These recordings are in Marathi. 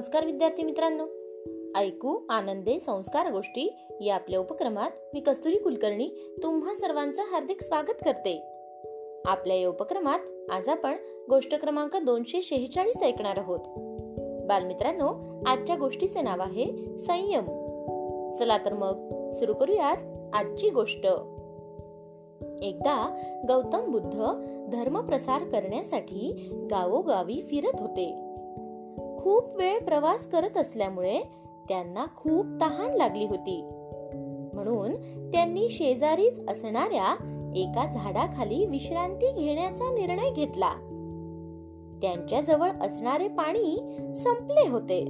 नमस्कार विद्यार्थी मित्रांनो. ऐकू आनंदे संस्कार गोष्टी या आपल्या उपक्रमात मी कस्तुरी कुलकर्णी तुम्हा सर्वांचं हार्दिक स्वागत करते. आपल्या या उपक्रमात आज आपण गोष्ट क्रमांक दोनशे शेहेचाळीस ऐकणार आहोत. बालमित्रांनो आजच्या गोष्टीचे नाव आहे संयम. चला तर मग सुरू करूयात आजची गोष्ट. एकदा गौतम बुद्ध धर्म प्रसार करण्यासाठी गावोगावी फिरत होते. खूप वेळ प्रवास करत असल्यामुळे त्यांना खूप तहान लागली होती. म्हणून त्यांनी शेजारीच असणाऱ्या एका झाडाखाली विश्रांती घेण्याचा निर्णय घेतला. त्यांच्या जवळ असणारे पाणी संपले होते.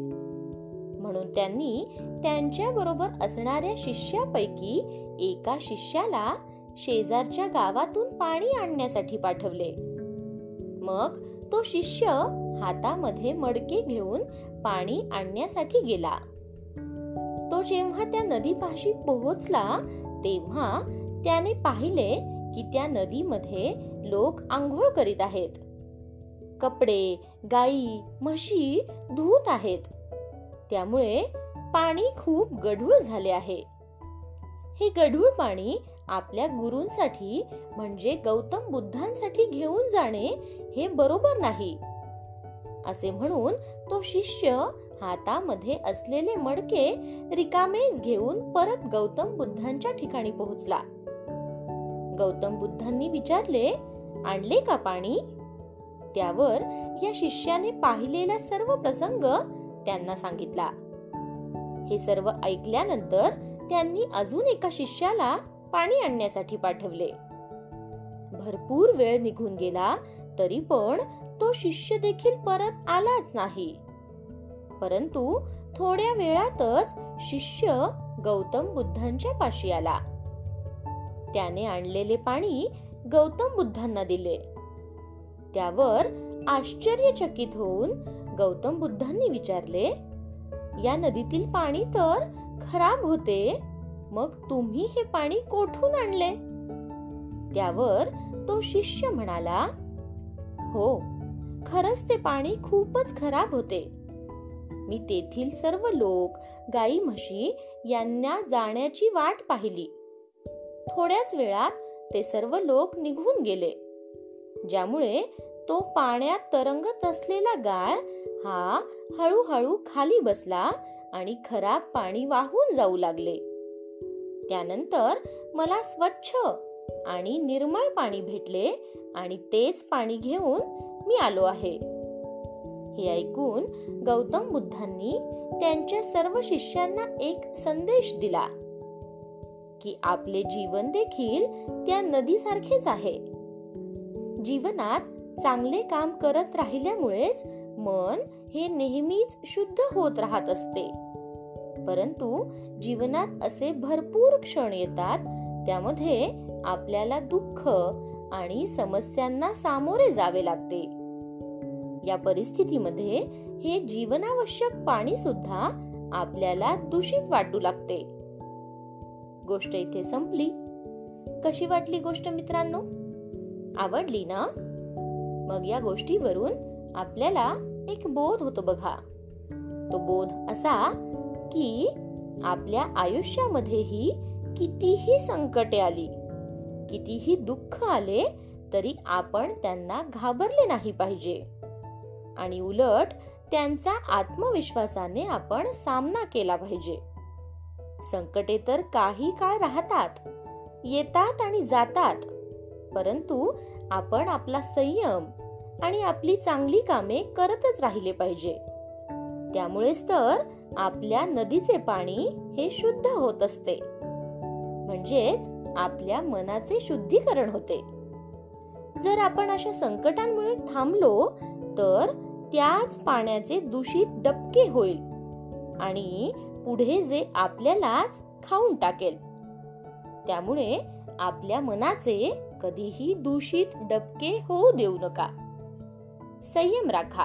म्हणून त्यांनी त्यांच्या बरोबर असणाऱ्या शिष्यापैकी एका शिष्याला शेजारच्या गावातून पाणी आणण्यासाठी पाठवले. मग तो शिष्य हातामध्ये मडके घेऊन पाणी आणण्यासाठी गेला. तो जेव्हा त्या नदीपाशी पोहोचला तेव्हा त्याने पाहिले की त्या नदीमध्ये लोक आंघोळ करीत आहेत. कपडे गाई म्हशी धुत आहेत. त्यामुळे पाणी खूप गढूळ झाले आहे. हे गढूळ पाणी आपल्या गुरूंसाठी म्हणजे गौतम बुद्धांसाठी घेऊन जाणे हे बरोबर नाही. असे म्हणून तो शिष्य हातामध्ये असलेले मडके रिकामेच घेऊन परत गौतम बुद्धांच्या ठिकाणी पोहोचला. गौतम बुद्धांनी विचारले आणले का पाणी? त्यावर या शिष्याने पाहिलेला सर्व प्रसंग त्यांना सांगितला. हे सर्व ऐकल्यानंतर त्यांनी अजून एका शिष्याला पाणी आणण्यासाठी पाठवले. भरपूर वेळ निघून गेला तरी पण तो शिष्य देखील परत आलाच नाही. परंतु थोड्या वेळातच शिष्य गौतम बुद्धांच्या पाशी आला. त्याने आणलेले पाणी गौतम बुद्धांना दिले. त्यावर आश्चर्यचकित होऊन गौतम बुद्धांनी विचारले या नदीतील पाणी तर खराब होते मग तुम्ही हे पाणी कोठून आणले? त्यावर तो शिष्य म्हणाला हो खरंच ते पाणी खूपच खराब होते. मी तेथील सर्व लोक गाई म्हशी यांना जाण्याची वाट पाहिली. थोड्याच वेळात ते सर्व लोक निघून गेले. ज्यामुळे तो पाण्यात तरंगत असलेला गाळ हा हळूहळू खाली बसला आणि खराब पाणी वाहून जाऊ लागले. त्यानंतर मला स्वच्छ आणि निर्मळ पाणी भेटले आणि तेच पाणी घेऊन मी आलो आहे. हे ऐकून गौतम बुद्धांनी त्यांच्या सर्व शिष्यांना एक संदेश दिला की आपले जीवन देखील त्या नदीसारखेच आहे. जीवनात चांगले काम करत राहिल्यामुळेच मन हे नेहमीच शुद्ध होत राहत असते. परंतु जीवनात असे भरपूर क्षण येतात त्यामध्ये आपल्याला दुःख आणि समस्यांना सामोरे जावे लागते. या परिस्थितीमध्ये हे जीवनावश्यक पाणी सुद्धा आपल्याला दूषित वाटू लागते. गोष्ट इथे संपली. कशी वाटली गोष्ट मित्रांनो? आवडली ना? मग या गोष्टीवरून आपल्याला एक बोध होतो बघा. तो बोध असा की आपल्या आयुष्यामध्येही कितीही संकटे आली कितीही दुःख आले तरी आपण त्यांना घाबरले नाही पाहिजे. आणि उलट त्यांचा आत्मविश्वासाने आपण सामना केला पाहिजे. संकटे तर काही काळ राहतात येतात आणि जातात परंतु आपण आपला संयम आणि आपली चांगली कामे करतच राहिले पाहिजे. त्यामुळेच तर आपल्या नदीचे पाणी हे शुद्ध होत असते. म्हणजेच आपल्या मनाचे शुद्धीकरण होते. जर आपण अशा संकटांमुळे थांबलो तर त्याच पाण्याचे दूषित डबके होईल आणि पुढे जे आपल्यालाच खाऊन टाकेल. त्यामुळे आपल्या मनाचे कधीही दूषित डबके होऊ देऊ नका. संयम राखा.